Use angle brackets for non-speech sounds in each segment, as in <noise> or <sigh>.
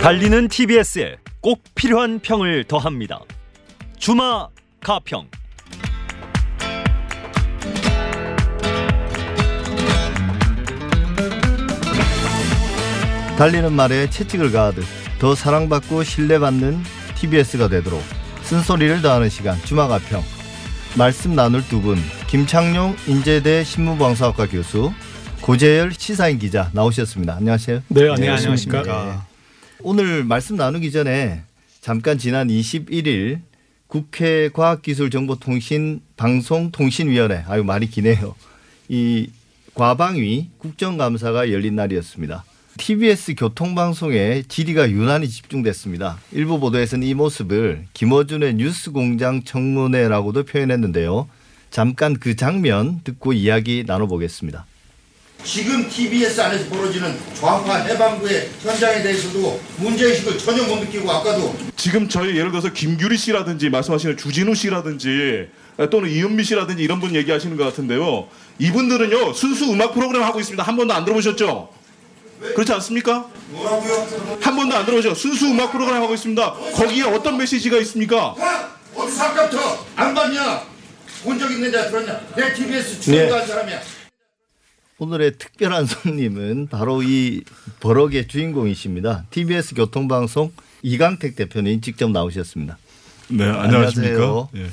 달리는 TBS에 꼭 필요한 평을 더합니다. 주마 가평. 달리는 말에 채찍을 가하듯 더 사랑받고 신뢰받는 TBS가 되도록 쓴소리를 더하는 시간 주마 가평 말씀 나눌 두 분 김창룡 인제대 신문방송학과 교수 고재열 시사인 기자 나오셨습니다. 안녕하세요. 네, 안녕하십니까. 네. 오늘 말씀 나누기 전에 잠깐 지난 21일 국회 과학기술정보통신 방송통신위원회 아유 말이 기네요. 이 과방위 국정감사가 열린 날이었습니다. TBS 교통방송의 질의가 유난히 집중됐습니다. 일부 보도에서는 이 모습을 김어준의 뉴스공장 청문회라고도 표현했는데요. 잠깐 그 장면 듣고 이야기 나눠보겠습니다. 지금 TBS 안에서 벌어지는 좌파 해방구의 현장에 대해서도 문제의식을 전혀 못 느끼고 아까도 지금 저희 예를 들어서 김규리 씨라든지 말씀하시는 주진우 씨라든지 또는 이은미 씨라든지 이런 분 얘기하시는 것 같은데요. 이분들은요 순수 음악 프로그램 하고 있습니다. 한 번도 안 들어보셨죠? 그렇지 않습니까? 뭐라고요? 한 번도 안 들어보죠. 순수 음악 프로그램 하고 있습니다. 거기에 어떤 메시지가 있습니까? 야! 어디서 아까부터 안 봤냐? 본 적 있는 자 들었냐? 내 TBS 출연한 사람이야. 오늘의 특별한 손님은 바로 이 버럭의 주인공이십니다. TBS 교통방송 이강택 대표님 직접 나오셨습니다. 네, 안녕하십니까. 예.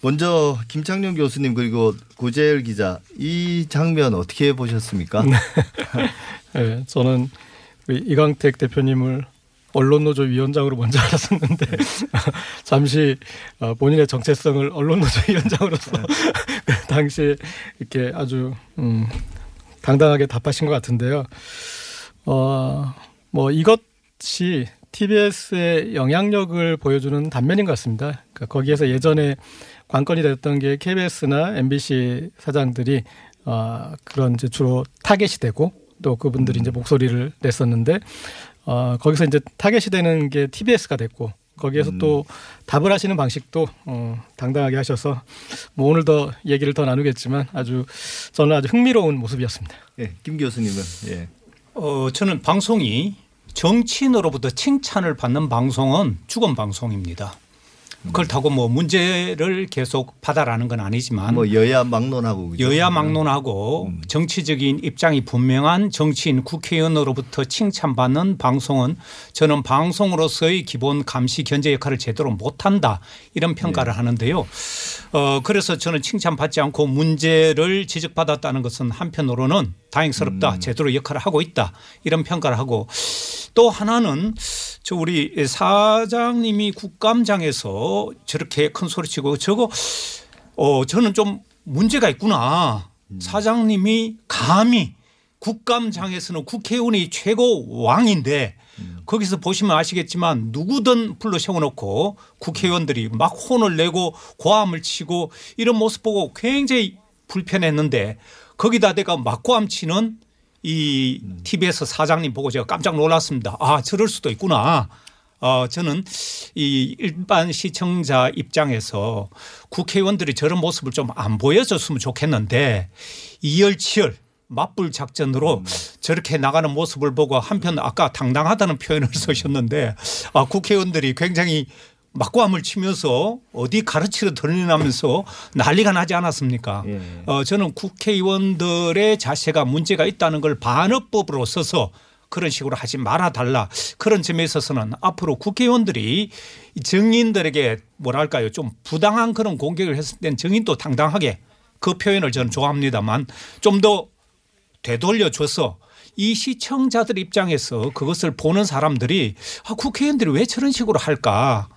먼저 김창룡 교수님 그리고 고재열 기자 이 장면 어떻게 보셨습니까? <laughs> 네, 저는 우리 이강택 대표님을 언론노조 위원장으로 먼저 <laughs> 알았었는데 <laughs> 잠시 어, 본인의 정체성을 언론노조 위원장으로서 그 당시에 이렇게 아주 음, 당당하게 답하신 것 같은데요. 어, 뭐 이것이 TBS의 영향력을 보여주는 단면인 것 같습니다. 그러니까 거기에서 예전에 관건이 됐던 게 KBS나 MBC 사장들이 어, 그런 이제 주로 타겟이 되고 또 그분들이 이제 목소리를 냈었는데 어, 거기서 이제 타겟이 되는 게 TBS가 됐고 거기에서 또 답을 하시는 방식도 어, 당당하게 하셔서 뭐 오늘 더 얘기를 더 나누겠지만 아주 저는 아주 흥미로운 모습이었습니다. 예, 김 교수님은 예. 어, 저는 방송이 정치인으로부터 칭찬을 받는 방송은 죽은 방송입니다. 그렇다고 뭐 문제를 계속 받아라는 건 아니지만 뭐 여야 막론하고 그죠? 여야 막론하고 정치적인 입장이 분명한 정치인 국회의원으로부터 칭찬받는 방송은 저는 방송으로서의 기본 감시 견제 역할을 제대로 못한다 이런 평가를 하는데요. 어 그래서 저는 칭찬받지 않고 문제를 지적받았다는 것은 한편으로는 다행스럽다 제대로 역할을 하고 있다 이런 평가를 하고 또 하나는 저 우리 사장님이 국감장에서 저렇게 큰 소리 치고 저거 어 저는 좀 문제가 있구나. 사장님이 감히 국감장에서는 국회의원이 최고 왕인데 거기서 보시면 아시겠지만 누구든 불러 세워놓고 국회의원들이 막 혼을 내고 고함을 치고 이런 모습 보고 굉장히 불편했는데 거기다 대가 막 고함 치는 이 TBS 사장님 보고 제가 깜짝 놀랐습니다. 아, 저럴 수도 있구나. 어, 저는 이 일반 시청자 입장에서 국회의원들이 저런 모습을 좀 안 보여줬으면 좋겠는데 이열치열 맞불 작전으로 저렇게 나가는 모습을 보고 한편 아까 당당하다는 표현을 <laughs> 쓰셨는데 아, 국회의원들이 굉장히 막고함을 치면서 어디 가르치러 들리나면서 난리가 나지 않았습니까? 예. 어, 저는 국회의원들의 자세가 문제가 있다는 걸 반어법으로 써서 그런 식으로 하지 말아 달라. 그런 점에 있어서는 앞으로 국회의원들이 정인들에게 뭐랄까요? 좀 부당한 그런 공격을 했을 땐 정인도 당당하게 그 표현을 저는 좋아합니다만 좀 더 되돌려줘서 이 시청자들 입장에서 그것을 보는 사람들이 아, 국회의원들이 왜 저런 식으로 할까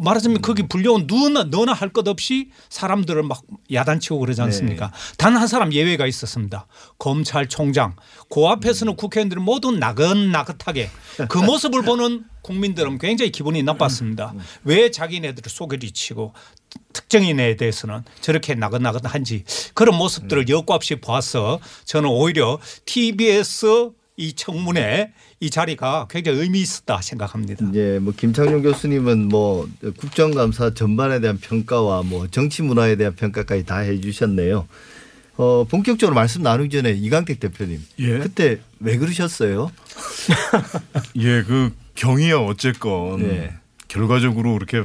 말하자면 거기 불려온 누나 너나 할 것 없이 사람들을 막 야단치고 그러지 않습니까? 단한 사람 예외가 있었습니다. 검찰총장. 그 앞에서는 국회의원들은 모두 나긋나긋하게 그 <laughs> 모습을 보는 국민들은 굉장히 기분이 나빴습니다. 왜 자기네들을 소개리치고 특정인에 대해서는 저렇게 나긋나긋한지 그런 모습들을 여과 없이 보아서 저는 오히려 TBS 이 청문회 이 자리가 굉장히 의미 있었다 생각합니다. 이제 뭐 김창룡 교수님은 뭐 국정감사 전반에 대한 평가와 뭐 정치 문화에 대한 평가까지 다 해주셨네요. 어 본격적으로 말씀 나누기 전에 이강택 대표님 예. 그때 왜 그러셨어요? <laughs> 예, 그 경이야 어쨌건 네. 결과적으로 그렇게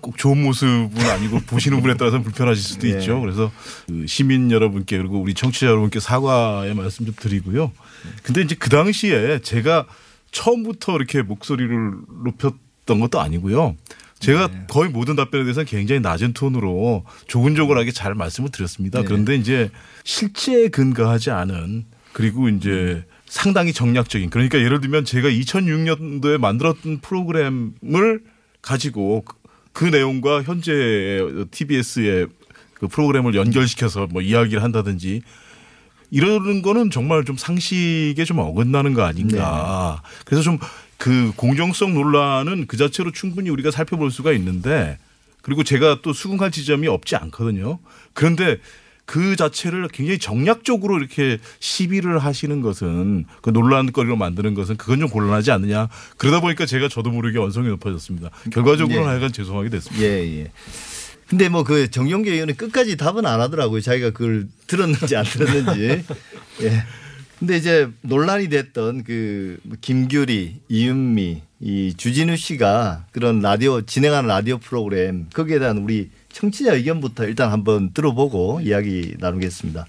꼭 좋은 모습은 아니고 <laughs> 보시는 분에 따라서 불편하실 수도 네. 있죠. 그래서 그 시민 여러분께 그리고 우리 청취자 여러분께 사과의 말씀 좀 드리고요. 근데 이제 그 당시에 제가 처음부터 이렇게 목소리를 높였던 것도 아니고요. 제가 네. 거의 모든 답변에 대해서는 굉장히 낮은 톤으로 조근조근하게 잘 말씀을 드렸습니다. 네. 그런데 이제 실제에 근거하지 않은 그리고 이제 상당히 정략적인 그러니까 예를 들면 제가 2006년도에 만들었던 프로그램을 가지고 그- 그 내용과 현재 TBS의 그 프로그램을 연결시켜서 뭐 이야기를 한다든지 이러는 거는 정말 좀 상식에 좀 어긋나는 거 아닌가. 그래서 좀 그 공정성 논란은 그 자체로 충분히 우리가 살펴볼 수가 있는데 그리고 제가 또 수긍할 지점이 없지 않거든요. 그런데 그 자체를 굉장히 정략적으로 이렇게 시비를 하시는 것은 그 논란거리로 만드는 것은 그건 좀 곤란하지 않느냐. 그러다 보니까 제가 저도 모르게 원성이 높아졌습니다. 결과적으로는 네. 하여간 죄송하게 됐습니다. 예, 예. 근데 뭐 그 정용계 의원은 끝까지 답은 안 하더라고요. 자기가 그걸 들었는지 안 들었는지. <laughs> 예. 근데 이제 논란이 됐던 그 김규리, 이은미, 이 주진우 씨가 그런 라디오 진행하는 라디오 프로그램 거기에 대한 우리 청취자 의견부터 일단 한번 들어보고 이야기 나누겠습니다.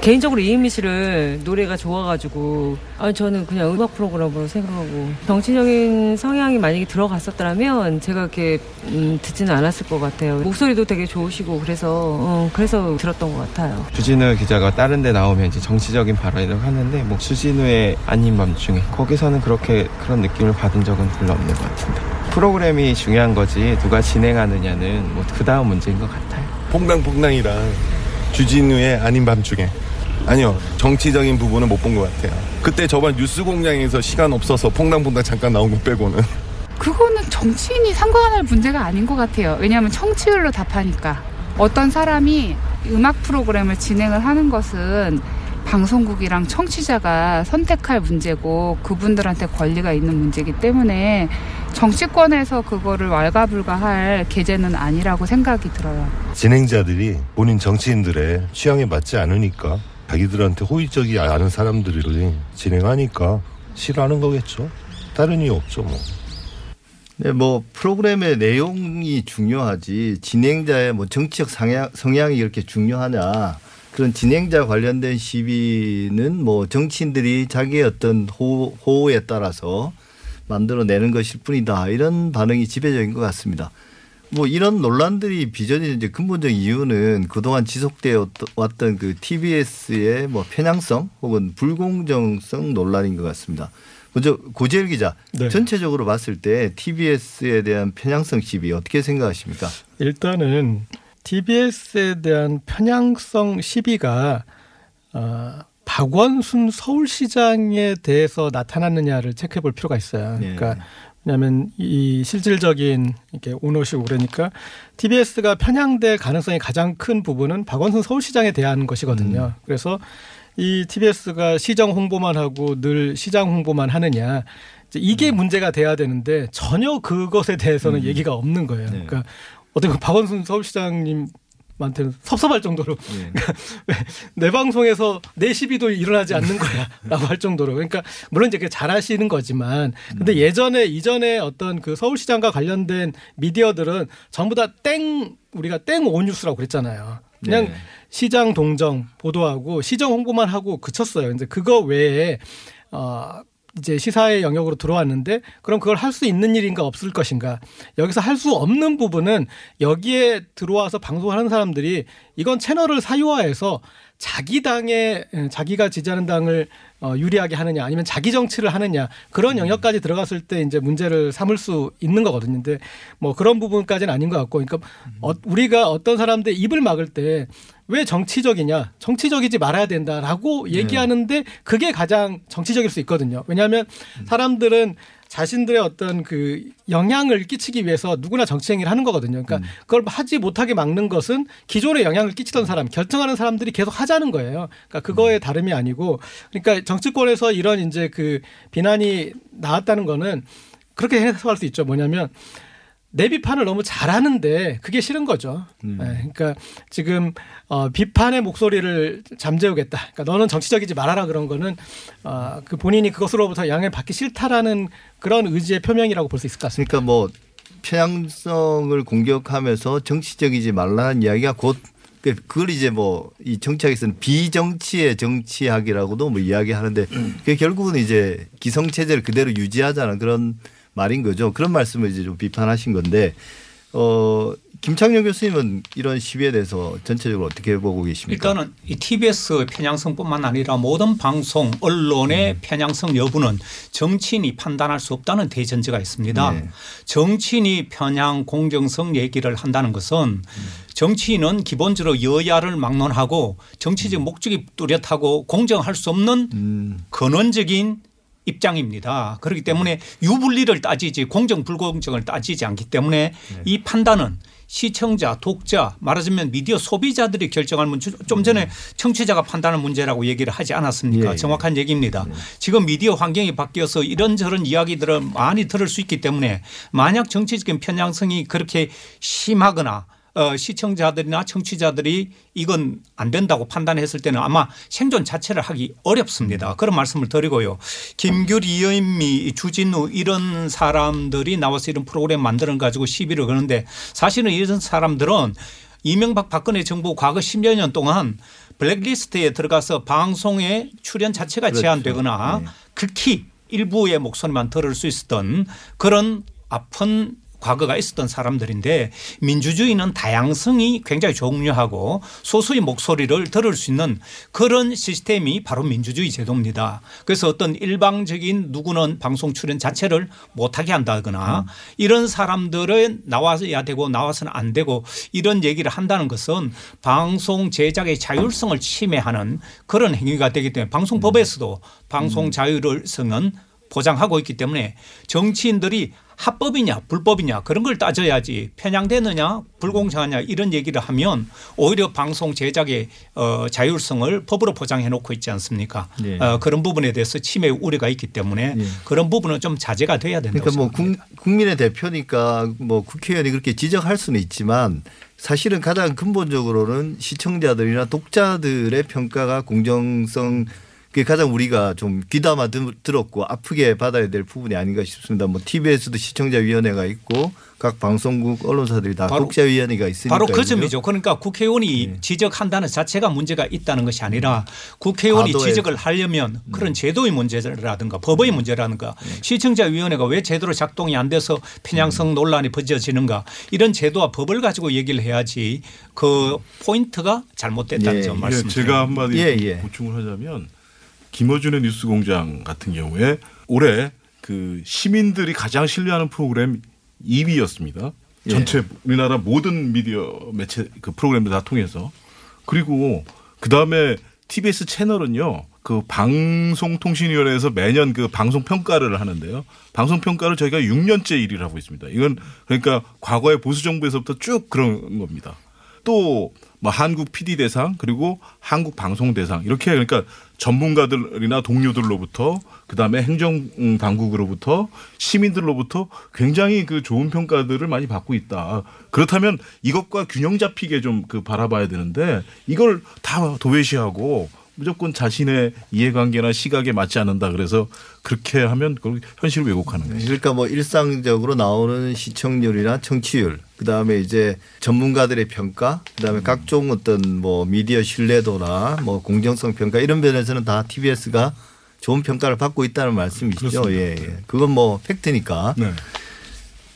개인적으로 이은미 씨를 노래가 좋아가지고 아니 저는 그냥 음악 프로그램으로 생각하고 정치적인 성향이 만약에 들어갔었더라면 제가 이렇게 음, 듣지는 않았을 것 같아요. 목소리도 되게 좋으시고 그래서 어, 그래서 들었던 것 같아요. 주진우 기자가 다른 데 나오면 이제 정치적인 발언을 하는데 뭐 주진우의 아닌 밤 중에 거기서는 그렇게 그런 느낌을 받은 적은 별로 없는 것 같은데 프로그램이 중요한 거지 누가 진행하느냐는 뭐 그 다음 문제인 것 같아요. 퐁당퐁당이랑 주진우의 아닌 밤중에 아니요 정치적인 부분은 못 본 것 같아요 그때 저번 뉴스 공장에서 시간 없어서 퐁당퐁당 잠깐 나온 거 빼고는 그거는 정치인이 상관할 문제가 아닌 것 같아요. 왜냐하면 청취율로 답하니까. 어떤 사람이 음악 프로그램을 진행을 하는 것은 방송국이랑 청취자가 선택할 문제고 그분들한테 권리가 있는 문제이기 때문에 정치권에서 그거를 왈가불가할 계제는 아니라고 생각이 들어요. 진행자들이 본인 정치인들의 취향에 맞지 않으니까 자기들한테 호의적이 않은 사람들이 진행하니까 싫어하는 거겠죠? 다른 이유 없죠 뭐. 네, 뭐 프로그램의 내용이 중요하지 진행자의 뭐 정치적 성향, 성향이 이렇게 중요하냐. 그런 진행자 관련된 시비는 뭐 정치인들이 자기의 어떤 호, 호에 따라서 만들어내는 것일 뿐이다 이런 반응이 지배적인 것 같습니다. 뭐 이런 논란들이 빚어진 이제 근본적 이유는 그동안 지속되어 왔던 그 TBS의 뭐 편향성 혹은 불공정성 논란인 것 같습니다. 먼저 고재일 기자 네. 전체적으로 봤을 때 TBS에 대한 편향성 시비 어떻게 생각하십니까? 일단은 TBS에 대한 편향성 시비가 어, 박원순 서울시장에 대해서 나타났느냐를 체크해 볼 필요가 있어요. 네. 그러니까 왜냐하면 이 실질적인 이렇게 오너십 그러니까 TBS가 편향될 가능성이 가장 큰 부분은 박원순 서울시장에 대한 것이거든요. 그래서 이 TBS가 시정 홍보만 하고 늘 시장 홍보만 하느냐 이게 문제가 돼야 되는데 전혀 그것에 대해서는 얘기가 없는 거예요. 네. 그러니까 어떻게 박원순 서울시장님 한테는 섭섭할 정도로 네. <laughs> 내 방송에서 내 시비도 일어나지 않는 거야라고 <laughs> 할 정도로 그러니까 물론 이제 잘하시는 거지만 근데 음. 예전에 이전에 어떤 그 서울시장과 관련된 미디어들은 전부 다 땡 우리가 땡 오뉴스라고 그랬잖아요. 그냥 네. 시장 동정 보도하고 시정 홍보만 하고 그쳤어요. 근데 그거 외에 어 이제 시사의 영역으로 들어왔는데 그럼 그걸 할 수 있는 일인가 없을 것인가? 여기서 할 수 없는 부분은 여기에 들어와서 방송하는 사람들이 이건 채널을 사유화해서 자기 당에 에, 자기가 지지하는 당을 어, 유리하게 하느냐 아니면 자기 정치를 하느냐 그런 영역까지 들어갔을 때 이제 문제를 삼을 수 있는 거거든요. 근데 뭐 그런 부분까지는 아닌 것 같고 그러니까 어, 우리가 어떤 사람들 입을 막을 때 왜 정치적이냐 정치적이지 말아야 된다라고 얘기하는데 그게 가장 정치적일 수 있거든요. 왜냐하면 사람들은 자신들의 어떤 그 영향을 끼치기 위해서 누구나 정치 행위를 하는 거거든요. 그러니까 그걸 하지 못하게 막는 것은 기존에 영향을 끼치던 사람, 결정하는 사람들이 계속 하자는 거예요. 그러니까 그거에 다름이 아니고 그러니까 정치권에서 이런 이제 그 비난이 나왔다는 거는 그렇게 해석할 수 있죠. 뭐냐면 내 비판을 너무 잘하는데 그게 싫은 거죠. 음. 네, 그러니까 지금 어, 비판의 목소리를 잠재우겠다. 그러니까 너는 정치적이지 말아라 그런 거는 어, 그 본인이 그것으로부터 영향을 받기 싫다라는 그런 의지의 표명이라고 볼 수 있을 것 같습니다. 그러니까 뭐 편향성을 공격하면서 정치적이지 말라는 이야기가 곧 그- 그걸 이제 뭐 이 정치학에서는 비정치의 정치학이라고도 뭐 이야기하는데 그게 결국은 이제 기성 체제를 그대로 유지하자는 그런 말인 거죠. 그런 말씀을 이제 좀 비판하신 건데 어 김창룡 교수님은 이런 시위에 대해서 전체적으로 어떻게 보고 계십니까? 일단은 이 TBS 편향성뿐만 아니라 모든 방송 언론의 음. 편향성 여부는 정치인이 판단할 수 없다는 대전제가 있습니다. 네. 정치인이 편향 공정성 얘기를 한다는 것은 정치인은 기본적으로 여야를 막론하고 정치적 목적이 뚜렷하고 공정할 수 없는 음. 근원적인 입장입니다. 그렇기 때문에 유불리를 따지지 공정 불공정을 따지지 않기 때문에 네. 이 판단은 시청자, 독자, 말하자면 미디어 소비자들이 결정할 문제. 좀 전에 청취자가 판단할 문제라고 얘기를 하지 않았습니까? 예, 예. 정확한 얘기입니다. 지금 미디어 환경이 바뀌어서 이런저런 이야기들을 많이 들을 수 있기 때문에 만약 정치적인 편향성이 그렇게 심하거나 어, 시청자들이나 청취자들이 이건 안 된다고 판단했을 때는 아마 생존 자체를 하기 어렵습니다. 그런 말씀을 드리고요. 김규리, 이현미, 주진우 이런 사람들이 나와서 이런 프로그램 만들어 가지고 시비를 거는데 사실은 이런 사람들은 이명박 박근혜 정부 과거 10여 년 동안 블랙리스트에 들어가서 방송에 출연 자체가 그렇죠. 제한되거나 네. 극히 일부의 목소리만 들을 수 있었던 그런 아픈 과거가 있었던 사람들인데 민주주의는 다양성이 굉장히 중요하고 소수의 목소리를 들을 수 있는 그런 시스템이 바로 민주주의 제도입니다. 그래서 어떤 일방적인 누구는 방송 출연 자체를 못하게 한다거나 이런 사람들은 나와야 되고 나와서는 안 되고 이런 얘기를 한다는 것은 방송 제작의 자율성을 침해하는 그런 행위가 되기 때문에 방송법에서도 방송 자율성은 보장하고 있기 때문에 정치인들이 합법이냐 불법이냐 그런 걸 따져야지 편향되느냐 불공정하냐 이런 얘기를 하면 오히려 방송 제작의 어, 자율성을 법으로 보장해 놓고 있지 않습니까? 네. 어, 그런 부분에 대해서 침해 우려가 있기 때문에 네. 그런 부분은 좀 자제가 돼야 된다고 그러니까 뭐 생각합니다. 국, 국민의 대표니까 뭐 국회의원이 그렇게 지적할 수는 있지만 사실은 가장 근본적으로는 시청자들이나 독자들의 평가가 공정성 그게 가장 우리가 좀 귀담아 들- 들었고 아프게 받아야 될 부분이 아닌가 싶습니다. 뭐 TBS도 시청자위원회가 있고 각 방송국 언론사들이 다 바로- 독자위원회가 있으니까 바로 그 점이죠. 그러니까 국회의원이 지적한다는 자체가 문제가 있다는 것이 아니라 국회의원이 과도의- 지적을 하려면 그런 제도의 문제라든가 법의 문제라든가 시청자위원회가 왜 제대로 작동이 안 돼서 편향성 논란이 벌어지는가 이런 제도와 법을 가지고 얘기를 해야지 그 포인트가 잘못됐다는 예. 점 예, 말씀드립니다. 제가 한마디 예, 예. 보충을 하자면 김어준의 뉴스공장 같은 경우에 올해 그 시민들이 가장 신뢰하는 프로그램 2위였습니다. 예. 전체 우리나라 모든 미디어 매체 그 프로그램들 다 통해서 그리고 그 다음에 TBS 채널은요. 그 방송통신위원회에서 매년 그 방송 평가를 하는데요. 방송 평가를 저희가 6년째 1위를 하고 있습니다. 이건 그러니까 과거의 보수 정부에서부터 쭉 그런 겁니다. 또 뭐 한국 PD 대상 그리고 한국 방송 대상 이렇게 그러니까 전문가들이나 동료들로부터 그다음에 행정 음, 당국으로부터 시민들로부터 굉장히 그 좋은 평가들을 많이 받고 있다. 그렇다면 이것과 균형 잡히게 좀 그 바라봐야 되는데 이걸 다 도외시하고 무조건 자신의 이해관계나 시각에 맞지 않는다. 그래서 그렇게 하면 그걸 현실을 왜곡하는 거죠. 그러니까 뭐 일상적으로 나오는 시청률이나 청취율, 그 다음에 이제 전문가들의 평가, 그 다음에 각종 어떤 뭐 미디어 신뢰도나 뭐 공정성 평가 이런 면에서는 다 TBS가 좋은 평가를 받고 있다는 말씀이시죠. 예, 예. 그건 뭐 팩트니까. 네.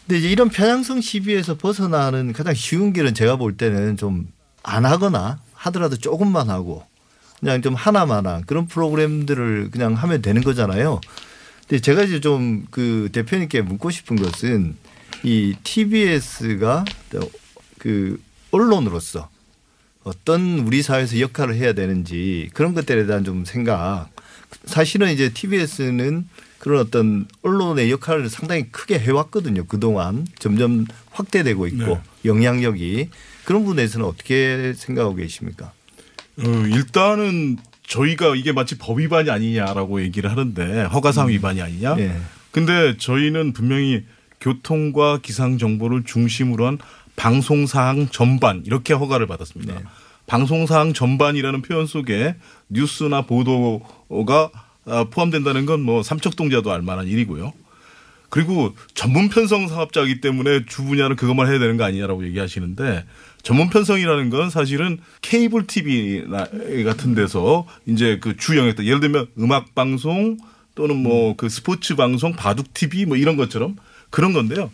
근데 이제 이런 편향성 시비에서 벗어나는 가장 쉬운 길은 제가 볼 때는 좀 안 하거나 하더라도 조금만 하고 그냥 좀 하나만한 그런 프로그램들을 그냥 하면 되는 거잖아요. 근데 제가 이제 좀 그 대표님께 묻고 싶은 것은 이 TBS가 그 언론으로서 어떤 우리 사회에서 역할을 해야 되는지 그런 것들에 대한 좀 생각. 사실은 이제 TBS는 그런 어떤 언론의 역할을 상당히 크게 해왔거든요. 그동안 점점 확대되고 있고 네. 영향력이 그런 부분에서는 어떻게 생각하고 계십니까? 어, 일단은 저희가 이게 마치 법 위반이 아니냐라고 얘기를 하는데 허가사항 위반이 아니냐. 예. 근데 저희는 분명히 교통과 기상 정보를 중심으로 한 방송 사항 전반 이렇게 허가를 받았습니다. 네. 방송 사항 전반이라는 표현 속에 뉴스나 보도가 아, 포함된다는 건 뭐 삼척동자도 알 만한 일이고요. 그리고 전문 편성 사업자이기 때문에 주 분야는 그것만 해야 되는 거 아니냐라고 얘기하시는데 전문 편성이라는 건 사실은 케이블 TV 같은 데서 이제 그 주 영역 예를 들면 음악 방송 또는 뭐 그 스포츠 방송 바둑 TV 뭐 이런 것처럼 그런 건데요.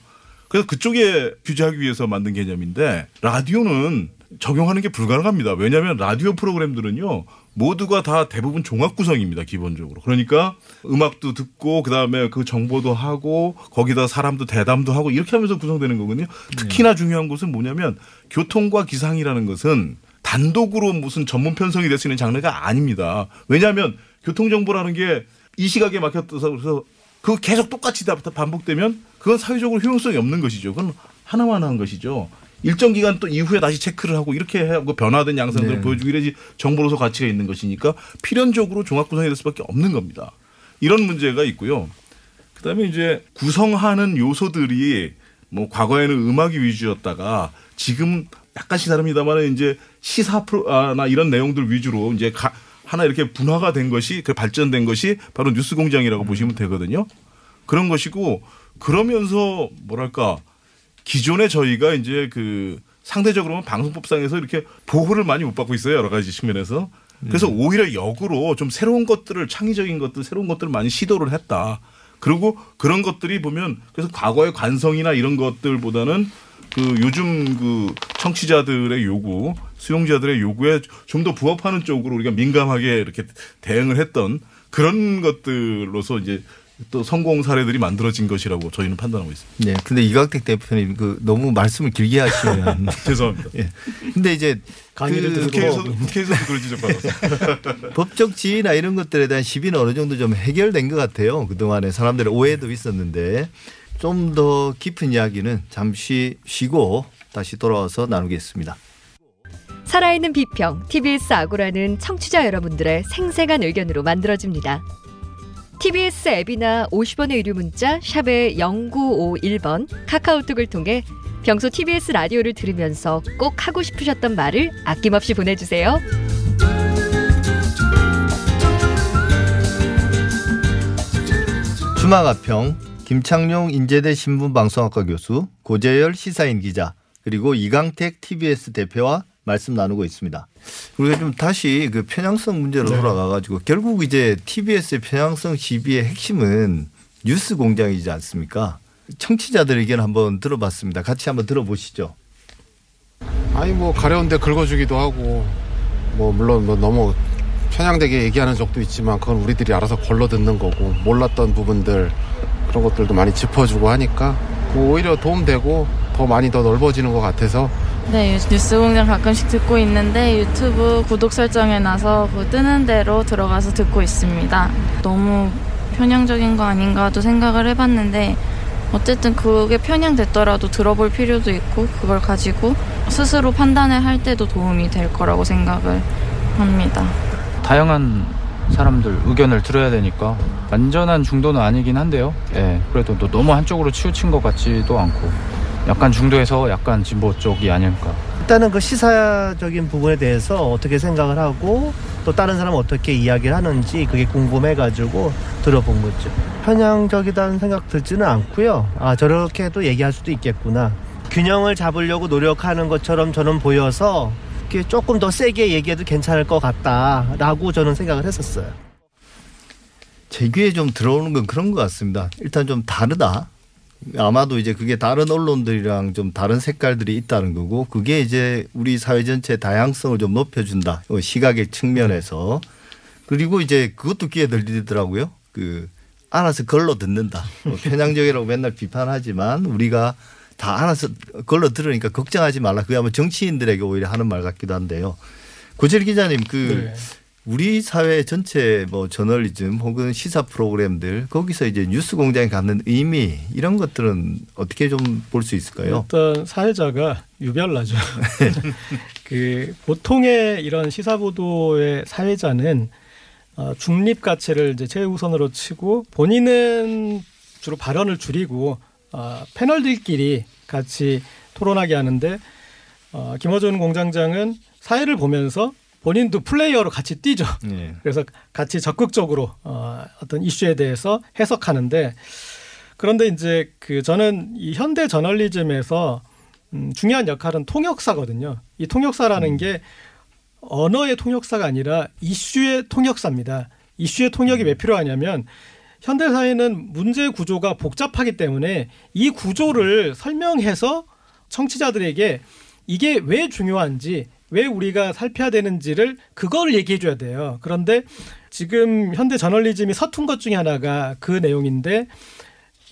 그래서 그쪽에 규제하기 위해서 만든 개념인데 라디오는 적용하는 게 불가능합니다. 왜냐하면 라디오 프로그램들은요 모두가 다 대부분 종합 구성입니다. 기본적으로. 그러니까 음악도 듣고 그다음에 그 정보도 하고 거기다 사람도 대담도 하고 이렇게 하면서 구성되는 거거든요. 특히나 중요한 것은 뭐냐면 교통과 기상이라는 것은 단독으로 무슨 전문 편성이 될 수 있는 장르가 아닙니다. 왜냐하면 교통 정보라는 게 이 시각에 막혔어서 그래서 그거 계속 똑같이 다 반복되면 그건 사회적으로 효용성이 없는 것이죠. 그건 하나만 한 것이죠. 일정 기간 또 이후에 다시 체크를 하고 이렇게 하고 변화된 양상들을 네. 보여주고 이래야지 정보로서 가치가 있는 것이니까 필연적으로 종합 구성이 될 수밖에 없는 겁니다. 이런 문제가 있고요. 그다음에 이제 구성하는 요소들이 뭐 과거에는 음악이 위주였다가 지금 약간씩 다릅니다만 이제 시사 프로나 이런 내용들 위주로 이제 가- 하나 이렇게 분화가 된 것이 그 발전된 것이 바로 뉴스 공장이라고 보시면 되거든요. 그런 것이고 그러면서 뭐랄까 기존에 저희가 이제 그 상대적으로 방송법상에서 이렇게 보호를 많이 못 받고 있어요 여러 가지 측면에서. 그래서 오히려 역으로 좀 새로운 것들을 창의적인 것들 새로운 것들을 많이 시도를 했다. 그리고 그런 것들이 보면 그래서 과거의 관성이나 이런 것들보다는 그 요즘 그 청취자들의 요구 수용자들의 요구에 좀 더 부합하는 쪽으로 우리가 민감하게 이렇게 대응을 했던 그런 것들로서 이제 또 성공 사례들이 만들어진 것이라고 저희는 판단하고 있습니다. 네. 근데 이광택 대표님 그 너무 말씀을 길게 하시면 <laughs> 죄송합니다. 예. 근데 이제 강의를 그 국회에서도 그런 지적 받았어요. <laughs> 법적 지위나 이런 것들에 대한 시비는 어느 정도 좀 해결된 것 같아요. 그 동안에 사람들의 오해도 있었는데 좀 더 깊은 이야기는 잠시 쉬고 다시 돌아와서 나누겠습니다. 살아있는 비평 TBS 아고라는 청취자 여러분들의 생생한 의견으로 만들어집니다. TBS 앱이나 50원의 유료 문자 샵의 0951번 카카오톡을 통해 평소 TBS 라디오를 들으면서 꼭 하고 싶으셨던 말을 아낌없이 보내주세요. 주마가평 김창룡 인제대 신문방송학과 교수 고재열 시사인 기자 그리고 이강택 TBS 대표와 말씀 나누고 있습니다. 우리가 좀 다시 그 편향성 문제로 네. 돌아가 가지고 결국 이제 TBS의 편향성 시비의 핵심은 뉴스 공장이지 않습니까? 청취자들 의견 한번 들어봤습니다. 같이 한번 들어보시죠. 아니 뭐 가려운데 긁어주기도 하고 뭐 물론 뭐 너무 편향되게 얘기하는 적도 있지만 그건 우리들이 알아서 걸러 듣는 거고 몰랐던 부분들 그런 것들도 많이 짚어주고 하니까 뭐 오히려 도움되고 더 많이 더 넓어지는 것 같아서 네, 뉴스 공장 가끔씩 듣고 있는데 유튜브 구독 설정해 놔서 그 뜨는 대로 들어가서 듣고 있습니다. 너무 편향적인 거 아닌가도 생각을 해봤는데 어쨌든 그게 편향됐더라도 들어볼 필요도 있고 그걸 가지고 스스로 판단을 할 때도 도움이 될 거라고 생각을 합니다. 다양한 사람들 의견을 들어야 되니까 완전한 중도는 아니긴 한데요. 예, 그래도 또 너무 한쪽으로 치우친 것 같지도 않고 약간 중도에서 약간 진보 쪽이 아닐까. 일단은 그 시사적인 부분에 대해서 어떻게 생각을 하고 또 다른 사람은 어떻게 이야기를 하는지 그게 궁금해가지고 들어본 거죠. 편향적이다는 생각 들지는 않고요. 아 저렇게 도 얘기할 수도 있겠구나. 균형을 잡으려고 노력하는 것처럼 저는 보여서 이렇게 조금 더 세게 얘기해도 괜찮을 것 같다라고 저는 생각을 했었어요. 제 귀에 좀 들어오는 건 그런 것 같습니다. 일단 좀 다르다. 아마도 이제 그게 다른 언론들이랑 좀 다른 색깔들이 있다는 거고 그게 이제 우리 사회 전체의 다양성을 좀 높여준다. 어, 시각의 측면에서. 그리고 이제 그것도 귀에 들리더라고요. 그 알아서 걸러 듣는다. 뭐 편향적이라고 맨날 비판하지만 우리가 다 알아서 걸러 들으니까 걱정하지 말라. 그게 아마 정치인들에게 오히려 하는 말 같기도 한데요. 고철 기자님 그 네. 우리 사회 전체 뭐 저널리즘 혹은 시사 프로그램들 거기서 이제 뉴스 공장이 갖는 의미 이런 것들은 어떻게 좀 볼 수 있을까요? 일단 사회자가 유별나죠. <laughs> 그 보통의 이런 시사 보도의 사회자는 어, 중립 가치를 이제 최우선으로 치고 본인은 주로 발언을 줄이고 어, 패널들끼리 같이 토론하게 하는데 어, 김어준 공장장은 사회를 보면서 본인도 플레이어로 같이 뛰죠. 네. <laughs> 그래서 같이 적극적으로 어, 어떤 이슈에 대해서 해석하는데 그런데 이제 그 저는 이 현대 저널리즘에서 음, 중요한 역할은 통역사거든요. 이 통역사라는 게 언어의 통역사가 아니라 이슈의 통역사입니다. 이슈의 통역이 왜 필요하냐면 현대 사회는 문제 구조가 복잡하기 때문에 이 구조를 설명해서 청취자들에게 이게 왜 중요한지 왜 우리가 살펴야 되는지를 그거를 얘기해 줘야 돼요. 그런데 지금 현대 저널리즘이 서툰 것 중에 하나가 그 내용인데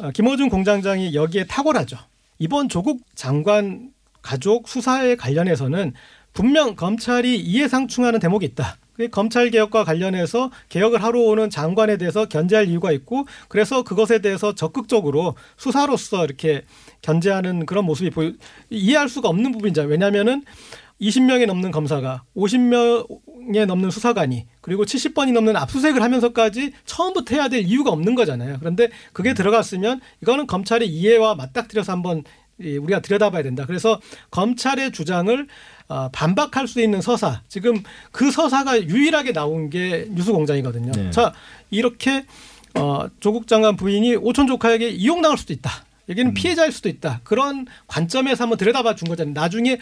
어, 김어준 공장장이 여기에 탁월하죠. 이번 조국 장관 가족 수사에 관련해서는 분명 검찰이 이해상충하는 대목이 있다. 검찰 개혁과 관련해서 개혁을 하러 오는 장관에 대해서 견제할 이유가 있고 그래서 그것에 대해서 적극적으로 수사로서 이렇게 견제하는 그런 모습이 보여 이해할 수가 없는 부분이죠. 왜냐하면은 20명이 넘는 검사가 50명에 넘는 수사관이 그리고 70번이 넘는 압수수색을 하면서까지 처음부터 해야 될 이유가 없는 거잖아요. 그런데 그게 들어갔으면 이거는 검찰의 이해와 맞닥뜨려서 한번 이 우리가 들여다봐야 된다. 그래서 검찰의 주장을 어, 반박할 수 있는 서사. 지금 그 서사가 유일하게 나온 게 뉴스공장이거든요. 네. 자 이렇게 어, 조국 장관 부인이 오촌 조카에게 이용당할 수도 있다. 여기는 피해자일 수도 있다. 그런 관점에서 한번 들여다봐 준 거잖아요. 나중에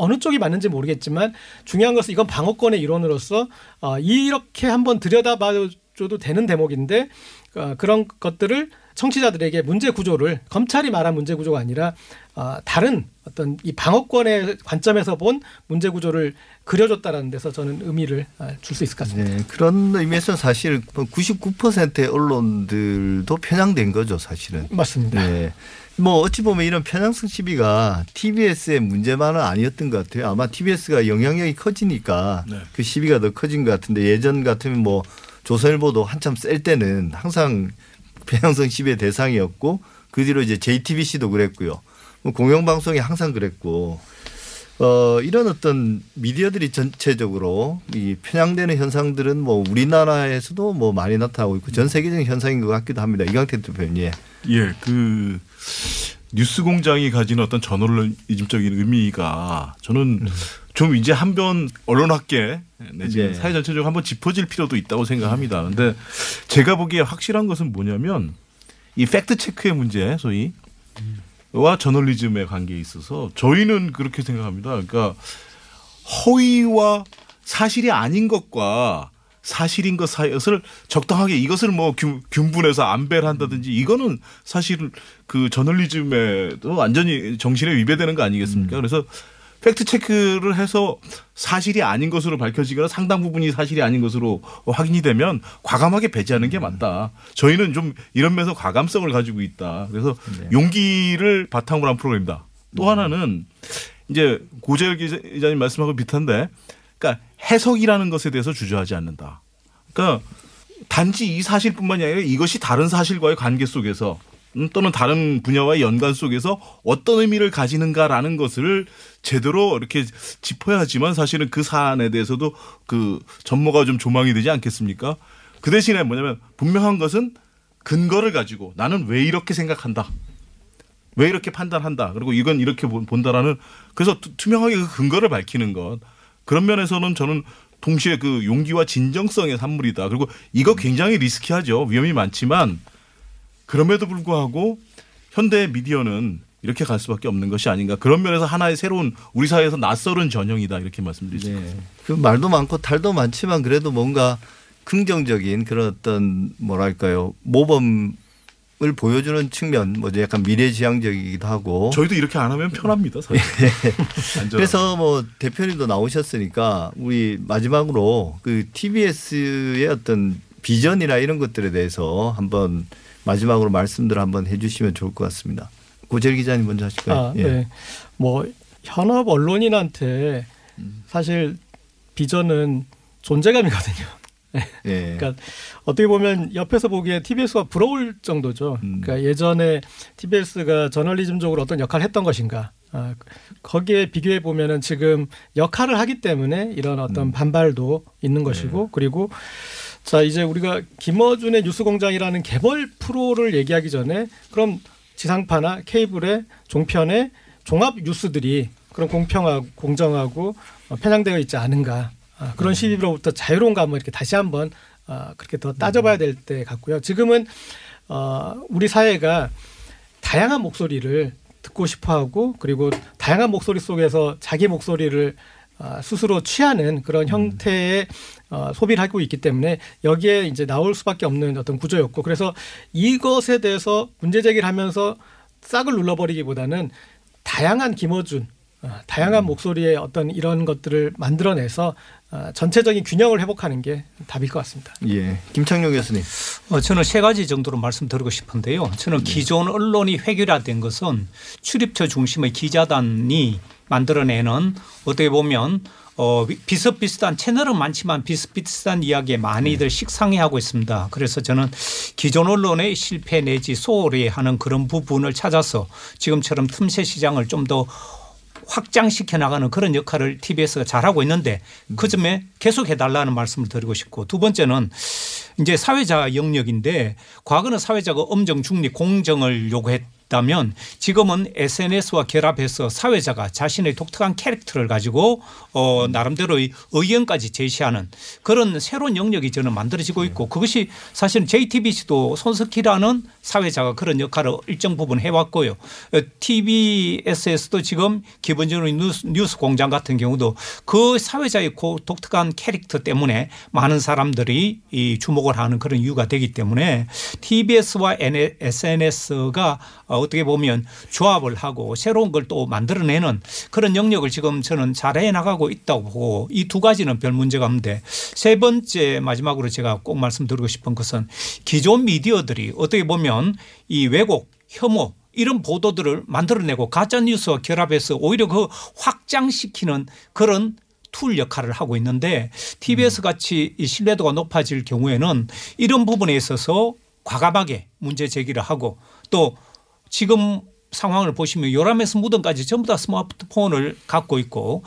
어느 쪽이 맞는지 모르겠지만 중요한 것은 이건 방어권의 일원으로서 어, 이렇게 한번 들여다봐줘도 되는 대목인데 어, 그런 것들을 청취자들에게 문제 구조를 검찰이 말한 문제 구조가 아니라 어, 다른 어떤 이 방어권의 관점에서 본 문제 구조를 그려줬다라는 데서 저는 의미를 아, 줄수 있을 것 같습니다. 네, 그런 의미에서 사실 99%의 언론들도 편향된 거죠, 사실은. 맞습니다. 네. 뭐 어찌 보면 이런 편향성 시비가 TBS의 문제만은 아니었던 것 같아요. 아마 TBS가 영향력이 커지니까 그 시비가 더 커진 것 같은데 예전 같으면 뭐 조선일보도 한참 셀 때는 항상 편향성 시비의 대상이었고 그 뒤로 이제 JTBC도 그랬고요. 뭐 공영방송이 항상 그랬고 어, 이런 어떤 미디어들이 전체적으로 이 편향되는 현상들은 뭐 우리나라에서도 뭐 많이 나타나고 있고 전 세계적인 현상인 것 같기도 합니다. 이강태 대표님. 예. 예, 그 뉴스 공장이 가지는 어떤 저널리즘적인 의미가 저는 좀 이제 한번 언론학계 내지 네. 사회 전체적으로 한번 짚어질 필요도 있다고 생각합니다. 근데 제가 보기에 확실한 것은 뭐냐면 이 팩트 체크의 문제 소위 와 저널리즘의 관계에 있어서 저희는 그렇게 생각합니다. 그러니까 허위와 사실이 아닌 것과 사실인 것 사이를 적당하게 이것을 뭐 균, 균분해서 안배를 한다든지 이거는 사실 그 저널리즘에도 완전히 정신에 위배되는 거 아니겠습니까? 그래서 팩트 체크를 해서 사실이 아닌 것으로 밝혀지거나 상당 부분이 사실이 아닌 것으로 확인이 되면 과감하게 배제하는 게 맞다. 저희는 좀 이런 면에서 과감성을 가지고 있다. 그래서 용기를 바탕으로 한 프로그램이다. 또 하나는 이제 고재열 기자님 말씀하고 비슷한데 그러니까 해석이라는 것에 대해서 주저하지 않는다. 그러니까 단지 이 사실뿐만이 아니라 이것이 다른 사실과의 관계 속에서 음, 또는 다른 분야와의 연관 속에서 어떤 의미를 가지는가라는 것을 제대로 이렇게 짚어야 하지만 사실은 그 사안에 대해서도 그 전모가 좀 조망이 되지 않겠습니까? 그 대신에 뭐냐면 분명한 것은 근거를 가지고 나는 왜 이렇게 생각한다. 왜 이렇게 판단한다. 그리고 이건 이렇게 본- 본다라는 그래서 투- 투명하게 그 근거를 밝히는 것. 그런 면에서는 저는 동시에 그 용기와 진정성의 산물이다. 그리고 이거 굉장히 risky하죠. 위험이 많지만 그럼에도 불구하고 현대 미디어는 이렇게 갈 수밖에 없는 것이 아닌가. 그런 면에서 하나의 새로운 우리 사회에서 낯설은 전형이다. 이렇게 말씀드릴 수 있습니다. 그 말도 많고 탈도 많지만 그래도 뭔가 긍정적인 그런 어떤 뭐랄까요 모범 을 보여주는 측면, 뭐 약간 미래지향적이기도 하고. 저희도 이렇게 안 하면 편합니다. 사실. <laughs> 안전하고. 그래서 뭐 대표님도 나오셨으니까 우리 마지막으로 그 TBS의 어떤 비전이나 이런 것들에 대해서 한번 마지막으로 말씀들 한번 해주시면 좋을 것 같습니다. 고재일 기자님 먼저 하실까요? 아, 예. 네. 뭐 현업 언론인한테 사실 비전은 존재감이거든요. <laughs> 예. 그러니까 어떻게 보면 옆에서 보기에 TBS가 부러울 정도죠. 그러니까 예전에 TBS가 저널리즘적으로 어떤 역할을 했던 것인가. 아, 거기에 비교해 보면은 지금 역할을 하기 때문에 이런 어떤 반발도 있는 것이고 그리고 자 이제 우리가 김어준의 뉴스공장이라는 개벌 프로를 얘기하기 전에 그럼 지상파나 케이블의 종편의 종합 뉴스들이 그런 공평하고 공정하고 어, 편향되어 있지 않은가. 아, 그런 시비로부터 자유로운가 한번 이렇게 다시 한번 아, 그렇게 더 따져봐야 될 때 같고요. 지금은 어, 우리 사회가 다양한 목소리를 듣고 싶어하고 그리고 다양한 목소리 속에서 자기 목소리를 아, 스스로 취하는 그런 형태의 어, 소비를 하고 있기 때문에 여기에 이제 나올 수밖에 없는 어떤 구조였고 그래서 이것에 대해서 문제 제기를 하면서 싹을 눌러버리기보다는 다양한 김어준 어, 다양한 목소리의 어떤 이런 것들을 만들어내서 어, 전체적인 균형을 회복하는 게 답일 것 같습니다. 예, 김창룡 교수님. 어, 저는 세 가지 정도로 말씀드리고 싶은데요. 저는 기존 언론이 획일화된 것은 출입처 중심의 기자단이 만들어내는 어떻게 보면 어, 비슷비슷한 채널은 많지만 비슷비슷한 이야기에 많이들 식상해하고 있습니다. 그래서 저는 기존 언론의 실패 내지 소홀히 하는 그런 부분을 찾아서 지금처럼 틈새 시장을 좀 더 확장시켜 나가는 그런 역할을 TBS가 잘하고 있는데 그 점에 계속 해달라는 말씀을 드리고 싶고 두 번째는 이제 사회자 영역인데 과거는 사회자가 엄정 중립 공정을 요구했 다면 지금은 SNS와 결합해서 사회자가 자신의 독특한 캐릭터를 가지고 어 나름대로의 의견까지 제시하는 그런 새로운 영역이 저는 만들어지고 있고 그것이 사실은 JTBC도 손석희라는 사회자가 그런 역할을 일정 부분 해왔고요. TBS에서도 지금 기본적으로 뉴스, 뉴스 공장 같은 경우도 그 사회자의 그 독특한 캐릭터 때문에 많은 사람들이 이 주목을 하는 그런 이유가 되기 때문에 TBS와 SNS가 어떻게 보면 조합을 하고 새로운 걸 또 만들어내는 그런 영역을 지금 저는 잘해 나가고 있다고 보고 이 두 가지는 별 문제가 없는데 세 번째 마지막으로 제가 꼭 말씀드리고 싶은 것은 기존 미디어들이 어떻게 보면 이 왜곡 혐오 이런 보도들을 만들어내고 가짜 뉴스와 결합해서 오히려 그 확장시키는 그런 툴 역할을 하고 있는데 TBS 같이 이 신뢰도가 높아질 경우에는 이런 부분에 있어서 과감하게 문제 제기를 하고 또 지금 상황을 보시면 요람에서 무덤까지 전부 다 스마트폰을 갖고 있고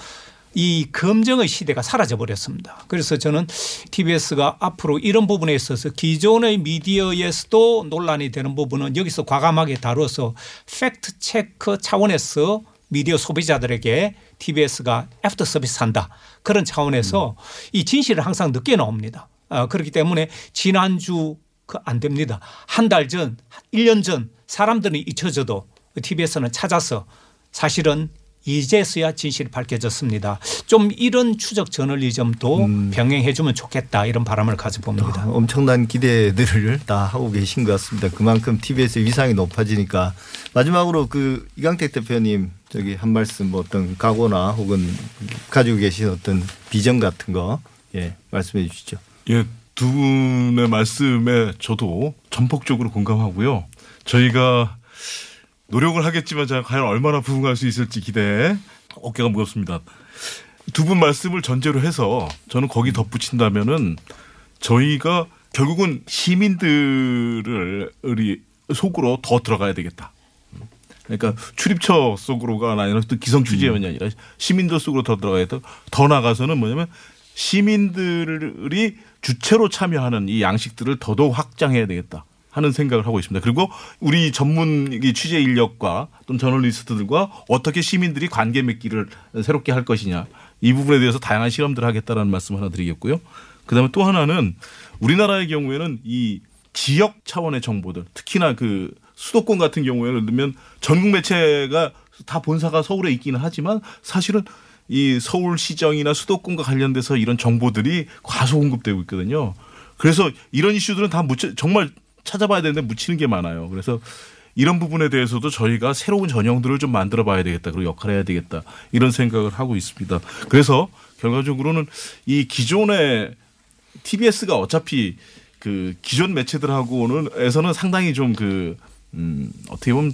이 검정의 시대가 사라져 버렸습니다. 그래서 저는 TBS가 앞으로 이런 부분에 있어서 기존의 미디어에서도 논란이 되는 부분은 여기서 과감하게 다뤄서 팩트 체크 차원에서 미디어 소비자들에게 TBS가 애프터 서비스 한다. 그런 차원에서 이 진실을 항상 늦게 나옵니다. 아, 그렇기 때문에 지난주 그 안 됩니다. 한 달 전, 1년 전 사람들은 잊혀져도 TBS는 찾아서 사실은 이제서야 진실이 밝혀졌습니다. 좀 이런 추적 저널리즘도 병행해 주면 좋겠다 이런 바람을 가져봅니다. 아, 엄청난 기대들을 <laughs> 다 하고 계신 것 같습니다. 그만큼 TBS의 위상이 높아지니까 마지막으로 그 이강택 대표님 저기 한 말씀 뭐 어떤 각오나 혹은 가지고 계신 어떤 비전 같은 거 예, 말씀해 주시죠. 예, 두 분의 말씀에 저도 전폭적으로 공감하고요. 저희가 노력을 하겠지만 제가 과연 얼마나 부응할 수 있을지 기대에 어깨가 무겁습니다. 두 분 말씀을 전제로 해서 저는 거기 덧붙인다면은 저희가 결국은 시민들을 속으로 더 들어가야 되겠다. 그러니까 출입처 속으로가 아니라 또 기성 취재원이 아니라 시민들 속으로 더 들어가야 돼. 더 나가서는 뭐냐면 시민들이 주체로 참여하는 이 양식들을 더더욱 확장해야 되겠다. 하는 생각을 하고 있습니다. 그리고 우리 전문 취재 인력과 또는 저널리스트들과 어떻게 시민들이 관계 맺기를 새롭게 할 것이냐 이 부분에 대해서 다양한 실험들을 하겠다라는 말씀 하나 드리겠고요. 그다음에 또 하나는 우리나라의 경우에는 이 지역 차원의 정보들 특히나 그 수도권 같은 경우에는 들면 전국 매체가 다 본사가 서울에 있기는 하지만 사실은 이 서울시정이나 수도권과 관련돼서 이런 정보들이 과소 공급되고 있거든요. 그래서 이런 이슈들은 다 묻혀 정말 찾아봐야 되는데 묻히는 게 많아요. 그래서 이런 부분에 대해서도 저희가 새로운 전형들을 좀 만들어 봐야 되겠다. 그리고 역할을 해야 되겠다. 이런 생각을 하고 있습니다. 그래서 결과적으로는 이 기존의 TBS가 어차피 그 기존 매체들하고는 에서는 상당히 좀그 음, 어떻게 보면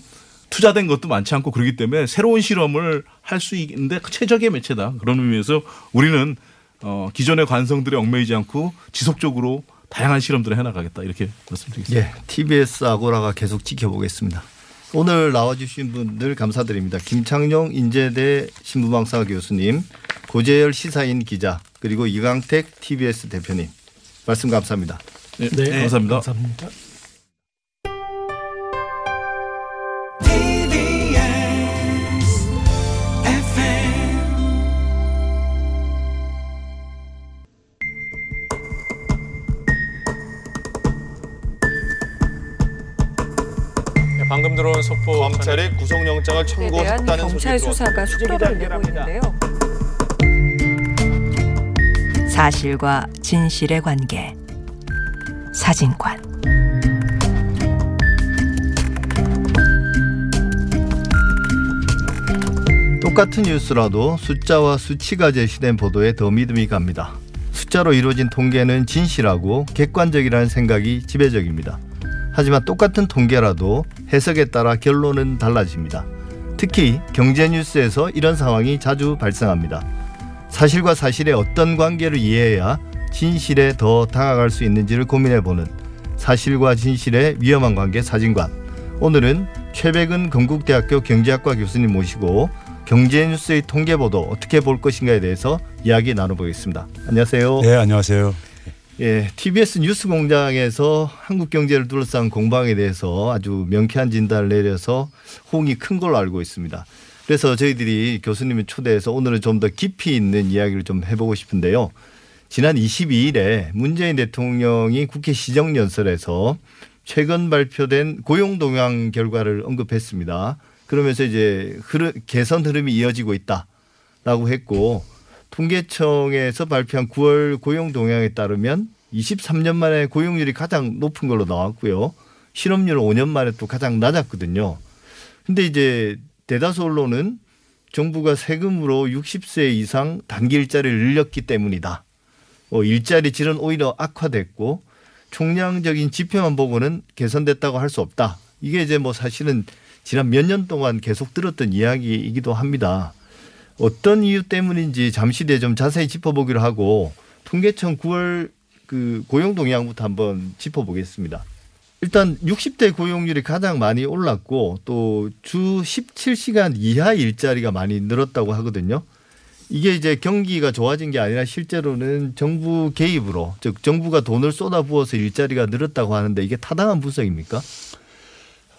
투자된 것도 많지 않고 그렇기 때문에 새로운 실험을 할 수 있는데 최적의 매체다. 그런 의미에서 우리는 어, 기존의 관성들에 얽매이지 않고 지속적으로 다양한 실험들을 해나가겠다 이렇게 말씀드리겠습니다. 예, TBS 아고라가 계속 지켜보겠습니다. 오늘 나와주신 분들 감사드립니다. 김창룡 인제대 신부방사 교수님, 고재열 시사인 기자, 그리고 이강택 TBS 대표님 말씀 감사합니다. 네, 네 감사합니다. 감사합니다. 네, 방금 들어온 속보 검찰이 구속영장을 네, 청구했다는 소식이 검찰 수사가 속도를 내고 있는데요. 사실과 진실의 관계. 사진관. 똑같은 뉴스라도 숫자와 수치가 제시된 보도에 더 믿음이 갑니다. 숫자로 이루어진 통계는 진실하고 객관적이라는 생각이 지배적입니다. 하지만 똑같은 통계라도 해석에 따라 결론은 달라집니다. 특히 경제 뉴스에서 이런 상황이 자주 발생합니다. 사실과 사실의 어떤 관계를 이해해야 진실에 더 다가갈 수 있는지를 고민해보는 사실과 진실의 위험한 관계 사진관. 오늘은 최백은 건국대학교 경제학과 교수님 모시고 경제 뉴스의 통계 보도 어떻게 볼 것인가에 대해서 이야기 나눠보겠습니다. 안녕하세요. 네, 안녕하세요. 예, TBS 뉴스 공장에서 한국 경제를 둘러싼 공방에 대해서 아주 명쾌한 진단을 내려서 호응이 큰 걸로 알고 있습니다. 그래서 저희들이 교수님을 초대해서 오늘은 좀 더 깊이 있는 이야기를 좀 해보고 싶은데요. 지난 22일에 문재인 대통령이 국회 시정연설에서 최근 발표된 고용 동향 결과를 언급했습니다. 그러면서 이제 흐름, 개선 흐름이 이어지고 있다라고 했고 통계청에서 발표한 9월 고용 동향에 따르면 23년 만에 고용률이 가장 높은 걸로 나왔고요. 실업률 5년 만에 또 가장 낮았거든요. 근데 이제 대다수 언론은 정부가 세금으로 60세 이상 단기 일자리를 늘렸기 때문이다. 어, 일자리 질은 오히려 악화됐고 총량적인 지표만 보고는 개선됐다고 할 수 없다. 이게 이제 뭐 사실은 지난 몇 년 동안 계속 들었던 이야기이기도 합니다. 어떤 이유 때문인지 잠시 뒤에 좀 자세히 짚어보기로 하고 통계청 9월 그 고용 동향부터 한번 짚어보겠습니다. 일단 60대 고용률이 가장 많이 올랐고 또 주 17시간 이하 일자리가 많이 늘었다고 하거든요. 이게 이제 경기가 좋아진 게 아니라 실제로는 정부 개입으로 즉 정부가 돈을 쏟아부어서 일자리가 늘었다고 하는데 이게 타당한 분석입니까?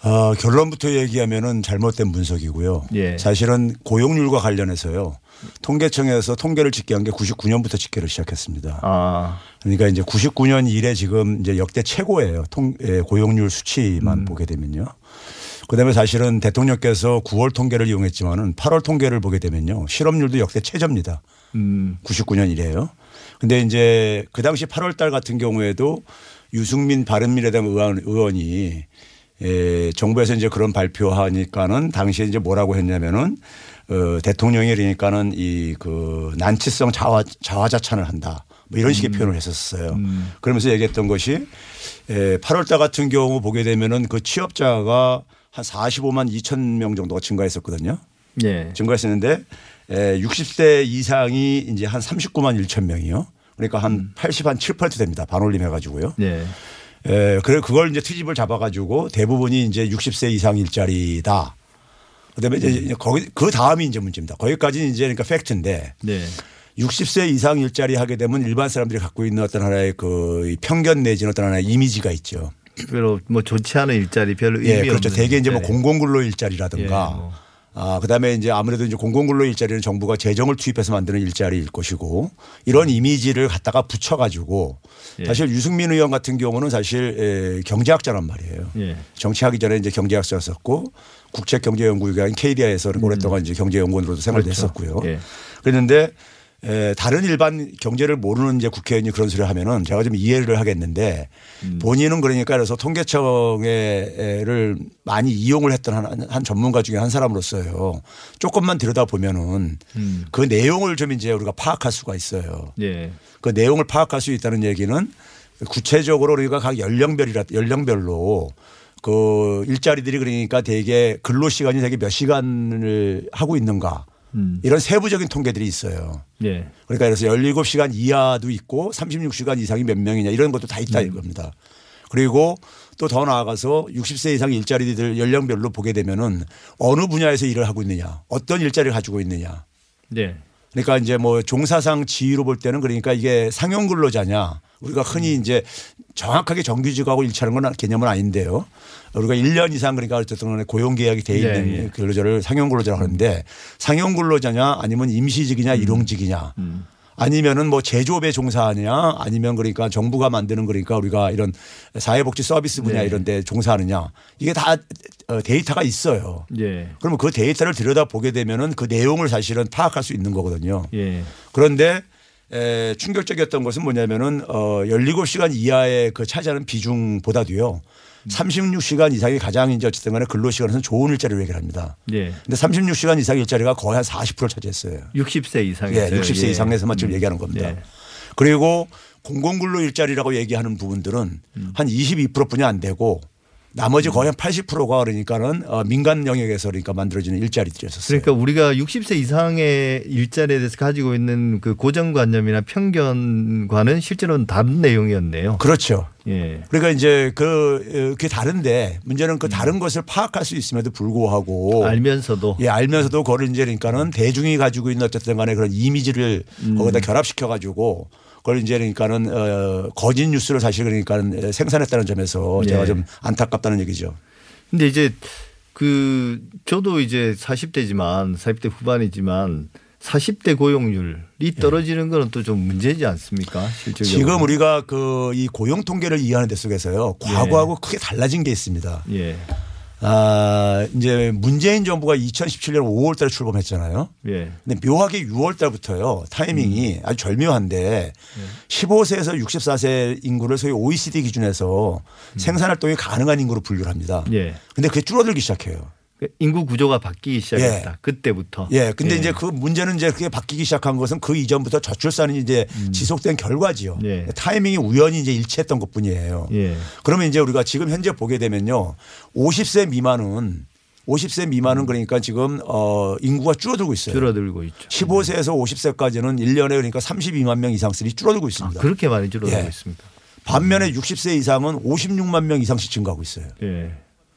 어, 결론부터 얘기하면은 잘못된 분석이고요. 예. 사실은 고용률과 관련해서요. 통계청에서 통계를 집계한 게 99년부터 집계를 시작했습니다. 아. 그러니까 이제 99년 이래 지금 이제 역대 최고예요. 통, 예, 고용률 수치만 음. 보게 되면요. 그다음에 사실은 대통령께서 9월 통계를 이용했지만은 8월 통계를 보게 되면요. 실업률도 역대 최저입니다. 음. 99년 이래요. 근데 이제 그 당시 8월 달 같은 경우에도 유승민 바른미래당 의원, 의원이 에, 정부에서 이제 그런 발표하니까는 당시에 이제 뭐라고 했냐면은 어, 대통령이 그러니까는 이 그 난치성 자화, 자화자찬을 한다. 뭐 이런 식의 음. 표현을 했었어요. 그러면서 얘기했던 것이 에, 8월 달 같은 경우 보게 되면은 그 취업자가 한 45만 2천 명 정도가 증가했었거든요. 예. 증가했었는데 에, 60대 이상이 이제 한 39만 1천 명이요. 그러니까 한 80, 한7% 됩니다. 반올림 해가지고요. 네. 에, 그래 그걸 이제 트집을 잡아가지고 대부분이 이제 60세 이상 일자리다. 그다음에 이제 거기 그 다음이 이제 문제입니다. 거기까지는 이제 그러니까 팩트인데 네. 60세 이상 일자리 하게 되면 일반 사람들이 갖고 있는 어떤 하나의 그 편견 내지는 어떤 하나의 이미지가 있죠. 별로 뭐 좋지 않은 일자리 별로 의미 예, 그렇죠. 없는 대개 이제 뭐 일자리. 공공근로 일자리라든가 예, 뭐. 아, 그 다음에 이제 아무래도 이제 공공근로 일자리는 정부가 재정을 투입해서 만드는 일자리일 것이고 이런 이미지를 갖다가 붙여가지고 예. 사실 유승민 의원 같은 경우는 사실 에, 경제학자란 말이에요. 예. 정치하기 전에 이제 경제학자였었고 국책경제연구기관 KDI에서 오랫동안 이제 경제연구원으로도 생활도 음. 그렇죠. 했었고요. 예. 그랬는데 에, 다른 일반 경제를 모르는 이제 국회의원이 그런 소리를 하면은 제가 좀 이해를 하겠는데 음. 본인은 그러니까 그래서 통계청에를 많이 이용을 했던 한, 한 전문가 중에 한 사람으로서요. 조금만 들여다 보면은 음. 그 내용을 좀 이제 우리가 파악할 수가 있어요. 예. 그 내용을 파악할 수 있다는 얘기는 구체적으로 우리가 각 연령별이라 연령별로 그 일자리들이 그러니까 대개 근로 시간이 되게 몇 시간을 하고 있는가 음. 이런 세부적인 통계들이 있어요. 예. 그러니까 그래서 17시간 이하도 있고 36시간 이상이 몇 명이냐 이런 것도 다 있다 음. 이겁니다. 그리고 또 더 나아가서 60세 이상 일자리들 연령별로 보게 되면은 어느 분야에서 일을 하고 있느냐 어떤 일자리를 가지고 있느냐 네. 그러니까 이제 뭐 종사상 지위로 볼 때는 그러니까 이게 상용 근로자냐 우리가 흔히 이제 정확하게 정규직하고 일치하는 건 개념은 아닌데요. 우리가 1년 이상 그러니까 어쨌든 간에 고용 계약이 돼 있는 예, 예. 근로자를 상용 근로자라고 하는데 상용 근로자냐 아니면 임시직이냐 일용직이냐 아니면은 뭐 제조업에 종사하느냐 아니면 그러니까 정부가 만드는 그러니까 우리가 이런 사회복지 서비스 분야 네. 이런 데 종사하느냐 이게 다 어, 데이터가 있어요. 예. 그러면 그 데이터를 들여다 보게 되면은 그 내용을 사실은 파악할 수 있는 거거든요. 예. 그런데 에, 충격적이었던 것은 뭐냐면은 어 17시간 이하의 그 차지하는 비중보다도요. 36시간 이상이 가장 이제 어쨌든 간에 근로 시간에서는 좋은 일자리를 얘기를 합니다. 예. 근데 36시간 이상 일자리가 거의 한 40%를 차지했어요. 60세 이상에서 예, 60세 이상에서만 지금 얘기하는 겁니다. 예. 그리고 공공근로 일자리라고 얘기하는 부분들은 음. 한 22%뿐이 안 되고 나머지 거의 한 80%가 그러니까는 어, 민간 영역에서 그러니까 만들어지는 일자리들이었었어요. 그러니까 우리가 60세 이상의 일자리에 대해서 가지고 있는 그 고정관념이나 편견과는 실제로는 다른 내용이었네요. 그렇죠. 예. 그러니까 이제 그 그게 다른데 문제는 그 다른 것을 파악할 수 있음에도 불구하고 음. 알면서도 예 알면서도 그걸 이제 그러니까는 대중이 가지고 있는 어쨌든 간에 그런 이미지를 음. 거기다 결합시켜 가지고 그걸 이제 그러니까는 어 거짓 뉴스를 사실 그러니까는 생산했다는 점에서 제가 예. 좀 안타깝다는 얘기죠. 근데 이제 그 저도 이제 40대지만 40대 후반이지만 40대 고용률이 떨어지는 거는 또좀 문제지 않습니까? 실질적으로. 지금 우리가 그 이 고용 통계를 이해하는 데 속에서요 과거하고 크게 달라진 게 있습니다. 예. 아 이제 문재인 정부가 2017년 5월 달에 출범했잖아요. 예. 근데 묘하게 6월 달부터요 타이밍이 아주 절묘한데 15세에서 64세 인구를 소위 OECD 기준에서 생산 활동이 가능한 인구로 분류를 합니다. 예. 근데 그게 줄어들기 시작해요. 인구 구조가 바뀌기 시작했다. 예. 그때부터. 예. 근데 예. 이제 그 문제는 이제 그게 바뀌기 시작한 것은 그 이전부터 저출산이 이제 지속된 결과지요. 음. 예. 타이밍이 우연히 이제 일치했던 것 뿐이에요. 예. 그러면 이제 우리가 지금 현재 보게 되면요. 50세 미만은 50세 미만은 그러니까 지금 어 인구가 줄어들고 있어요. 줄어들고 있죠. 15세에서 50세까지는 1년에 그러니까 32만 명 이상씩이 줄어들고 있습니다. 아, 그렇게 많이 줄어들고 예. 있습니다. 반면에 60세 이상은 56만 명 이상씩 증가하고 있어요. 예.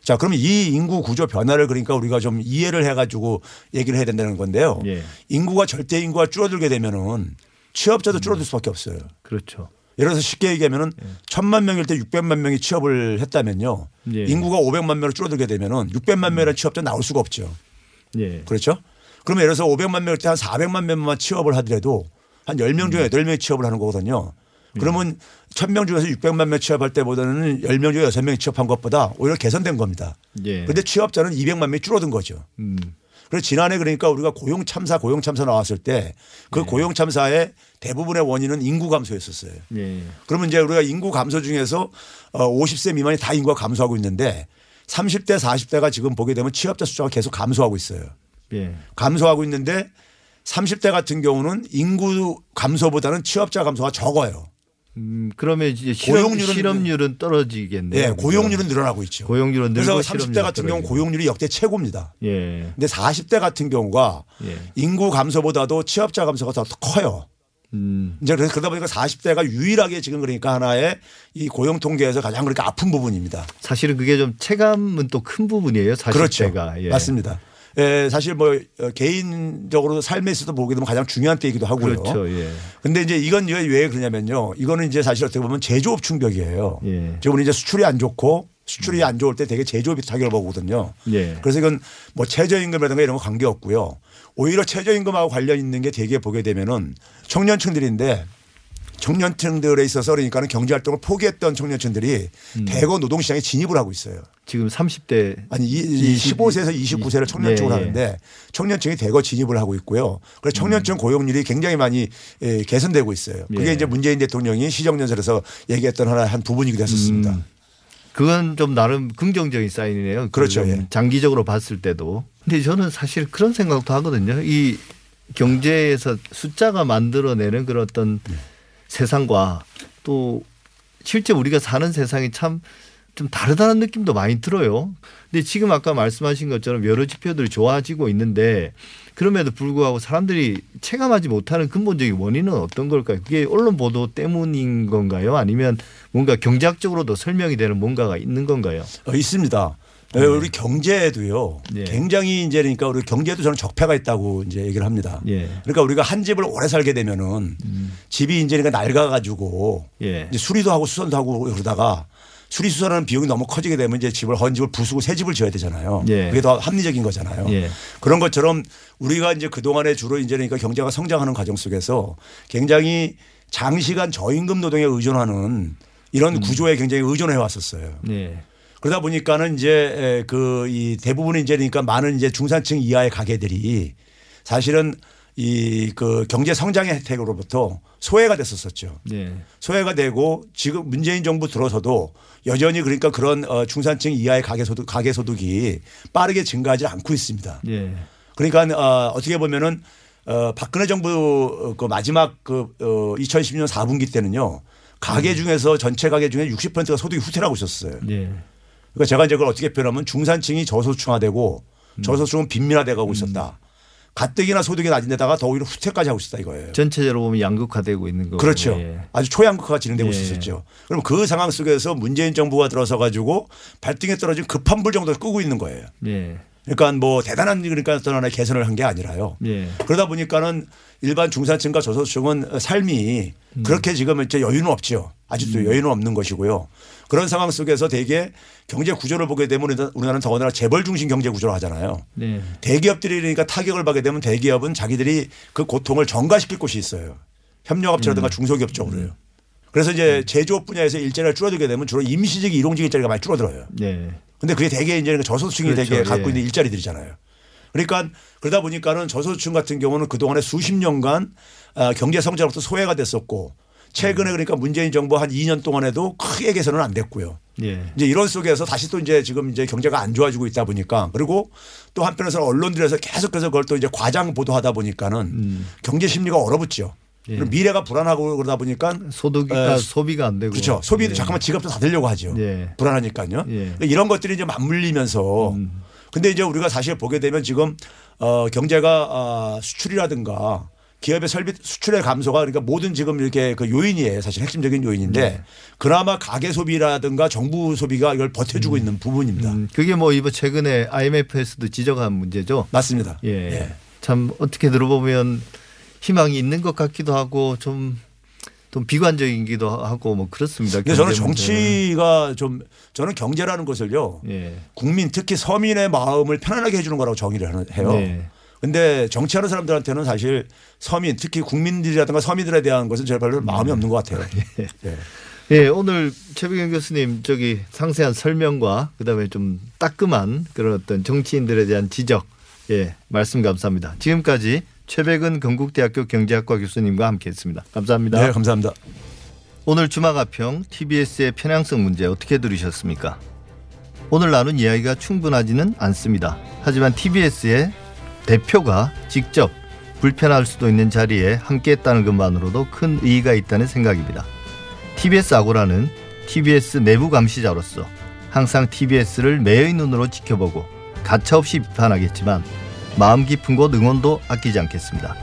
자, 그러면 이 인구 구조 변화를 그러니까 우리가 좀 이해를 해 가지고 얘기를 해야 된다는 건데요. 예. 인구가 절대 인구가 줄어들게 되면은 취업자도 줄어들 수밖에 없어요. 그렇죠. 예를 들어서 쉽게 얘기하면은 천만 명일 때 600만 명이 취업을 했다면요. 예. 인구가 500만 명으로 줄어들게 되면은 600만 명이라는 취업자 나올 수가 없죠. 예. 그렇죠? 그러면 예를 들어서 500만 명일 때 한 400만 명만 취업을 하더라도 한 10명 중에 8명이 취업을 하는 거거든요. 그러면 1000명 중에서 600만 명 취업할 때보다는 10명 중에 6명이 취업한 것보다 오히려 개선된 겁니다. 예. 그런데 취업자는 200만 명이 줄어든 거죠. 음. 그래서 지난해 그러니까 우리가 고용 참사 고용 참사 나왔을 때그 네. 고용 참사의 대부분의 원인은 인구 감소였었어요. 예. 그러면 이제 우리가 인구 감소 중에서 어 50세 미만이 다 인구가 감소하고 있는데 30대 40대가 지금 보게 되면 취업자 숫자가 계속 감소하고 있어요. 예. 감소하고 있는데 30대 같은 경우는 인구 감소보다는 취업자 감소가 적어요. 음, 그러면 이제 실업, 고용률은- 실업률은 떨어지겠네요. 예, 고용률은 늘어나고 있죠. 고용률은 늘고 그래서 실업률은 30대 같은 경우. 고용률이 역대 최고입니다. 예. 근데 40대 같은 경우가 예. 인구 감소보다도 취업자 감소가 더 커요. 음. 이제 그래서 그러다 보니까 40대가 유일하게 지금 그러니까 하나의 이 고용 통계에서 가장 그러니까 아픈 부분입니다. 사실은 그게 좀 체감은 또 큰 부분이에요. 40대가. 그렇죠. 예. 맞습니다. 예, 사실 뭐 어, 개인적으로 삶에서도 보게 되면 가장 중요한 때이기도 하고요. 그렇죠. 예. 근데 이제 이건 왜, 왜 그러냐면요. 이거는 이제 사실 어떻게 보면 제조업 충격이에요. 예. 지금 이제 수출이 안 좋고 수출이 안 좋을 때 되게 제조업이 타격을 보거든요. 예. 그래서 이건 뭐 최저임금이라든가 이런 거 관계 없고요. 오히려 최저임금하고 관련 있는 게 되게 보게 되면은 청년층들인데 청년층들에 있어서 그러니까는 경제활동을 포기했던 청년층들이 음. 대거 노동시장에 진입을 하고 있어요. 지금 30대 아니 이, 이 15세에서 29세를 청년층으로 예, 예. 하는데 청년층이 대거 진입을 하고 있고요. 그래서 청년층 고용률이 굉장히 많이 예, 개선되고 있어요. 그게 예. 이제 문재인 대통령이 시정연설에서 얘기했던 하나 한 부분이기도 했었습니다. 음. 그건 좀 나름 긍정적인 사인이네요. 그렇죠. 좀 예. 장기적으로 봤을 때도. 근데 저는 사실 그런 생각도 하거든요. 이 경제에서 숫자가 만들어내는 그런 어떤 네. 세상과 또 실제 우리가 사는 세상이 참 좀 다르다는 느낌도 많이 들어요. 근데 지금 아까 말씀하신 것처럼 여러 지표들이 좋아지고 있는데 그럼에도 불구하고 사람들이 체감하지 못하는 근본적인 원인은 어떤 걸까요? 그게 언론 보도 때문인 건가요? 아니면 뭔가 경제학적으로도 설명이 되는 뭔가가 있는 건가요? 어, 있습니다. 예, 네. 우리 경제에도요. 예. 굉장히 이제 그러니까 우리 경제도 저는 적폐가 있다고 이제 얘기를 합니다. 예. 그러니까 우리가 한 집을 오래 살게 되면은 집이 이제 그러니까 낡아가지고 예. 이제 수리도 하고 수선도 하고 그러다가 수리 수선하는 비용이 너무 커지게 되면 이제 집을 헌 집을 부수고 새 집을 지어야 되잖아요. 예. 그게 더 합리적인 거잖아요. 예. 그런 것처럼 우리가 이제 그 동안에 주로 이제 그러니까 경제가 성장하는 과정 속에서 굉장히 장시간 저임금 노동에 의존하는 이런 구조에 굉장히 의존해 왔었어요. 네. 그러다 보니까는 이제 그 이 대부분 이제 그러니까 많은 이제 중산층 이하의 가게들이 사실은 이 그 경제 성장의 혜택으로부터 소외가 됐었었죠. 네. 소외가 되고 지금 문재인 정부 들어서도 여전히 그러니까 그런 어 중산층 이하의 가계 소득 가계 소득이 빠르게 증가하지 않고 있습니다. 예. 그러니까 어 어떻게 보면은 어 박근혜 정부 그 마지막 그어 2010년 4분기 때는요. 가계 중에서 전체 가계 중에 60%가 소득이 후퇴하고 있었어요. 예. 그러니까 제가 이제 그걸 어떻게 표현하면 중산층이 저소득층화되고 저소득층은 빈민화돼 가고 있었다. 가뜩이나 소득이 낮은 데다가 더 오히려 후퇴까지 하고 있었다 이거예요. 전체적으로 보면 양극화되고 있는 거고. 그렇죠. 예. 아주 초양극화가 진행되고 예. 있었죠. 그럼 그 상황 속에서 문재인 정부가 들어서 가지고 발등에 떨어진 급한 불 정도를 끄고 있는 거예요. 예. 그러니까 뭐 대단한 그러니까 어떤 하나의 개선을 한 게 아니라요. 예. 그러다 보니까는 일반 중산층과 저소득층은 삶이 음. 그렇게 지금 이제 여유는 없죠. 아직도 여유는 없는 것이고요. 그런 상황 속에서 대개 경제 구조를 보게 되면 우리나라- 우리나라는 더군다나 재벌 중심 경제 구조를 하잖아요. 네. 대기업들이 그러니까 타격을 받게 되면 대기업은 자기들이 그 고통을 전가시킬 곳이 있어요. 협력업체라든가 중소기업 쪽으로요. 그래서 이제 제조업 분야에서 일자리가 줄어들게 되면 주로 임시직 일용직 일자리가 많이 줄어들어요. 네. 근데 그게 대개 이제 저소득층이 그렇죠. 되게 갖고 예. 있는 일자리들이잖아요. 그러니까 그러다 보니까는 저소득층 같은 경우는 그동안에 수십 년간 아, 경제 성장으로부터 소외가 됐었고 최근에 그러니까 문재인 정부 한 2년 동안에도 크게 개선은 안 됐고요. 예. 이제 이런 속에서 다시 또 이제 지금 이제 경제가 안 좋아지고 있다 보니까 그리고 또 한편에서 언론들에서 계속해서 그걸 또 이제 과장 보도하다 보니까는 음. 경제 심리가 얼어붙죠. 예. 미래가 불안하고 그러다 보니까 소득이가 에, 소비가 안 되고. 그렇죠. 소비도 예. 잠깐만 지갑도 닫으려고 하죠. 예. 불안하니까요. 예. 그러니까 이런 것들이 이제 맞물리면서 음. 근데 이제 우리가 사실 보게 되면 지금 어 경제가 아 수출이라든가 기업의 설비 수출의 감소가 그러니까 모든 지금 이렇게 그 요인이에요. 사실 핵심적인 요인인데 네. 그나마 가계 소비라든가 정부 소비가 이걸 버텨주고 있는 부분입니다. 음, 그게 뭐 이번 최근에 IMF에서도 지적한 문제죠. 맞습니다. 예. 참 어떻게 들어보면 희망이 있는 것 같기도 하고 좀, 좀 비관적이기도 하고 뭐 그렇습니다. 근데 저는. 정치가 좀 저는 경제라는 것을요. 예. 국민 특히 서민의 마음을 편안하게 해주는 거라고 정의를 해요. 네. 근데 정치하는 사람들한테는 사실 서민 특히 국민들이라든가 서민들에 대한 것은 제가 별로 마음이 없는 것 같아요. <laughs> 네. 예, 오늘 최백영 교수님 저기 상세한 설명과 그다음에 좀 따끔한 그런 어떤 정치인들에 대한 지적 예, 말씀 감사합니다. 지금까지 최백은 건국대학교 경제학과 교수님과 함께했습니다. 감사합니다. 네, 감사합니다. 오늘 주마가평 TBS의 편향성 문제 어떻게 들으셨습니까? 오늘 나눈 이야기가 충분하지는 않습니다. 하지만 TBS의 대표가 직접 불편할 수도 있는 자리에 함께했다는 것만으로도 큰 의의가 있다는 생각입니다. TBS 아고라는 TBS 내부 감시자로서 항상 TBS를 매의 눈으로 지켜보고 가차없이 비판하겠지만 마음 깊은 곳 응원도 아끼지 않겠습니다.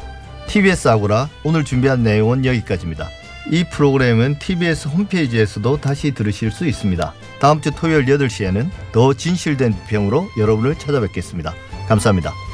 TBS 아고라 오늘 준비한 내용은 여기까지입니다. 이 프로그램은 TBS 홈페이지에서도 다시 들으실 수 있습니다. 다음 주 토요일 8시에는 더 진실된 비평으로 여러분을 찾아뵙겠습니다. 감사합니다.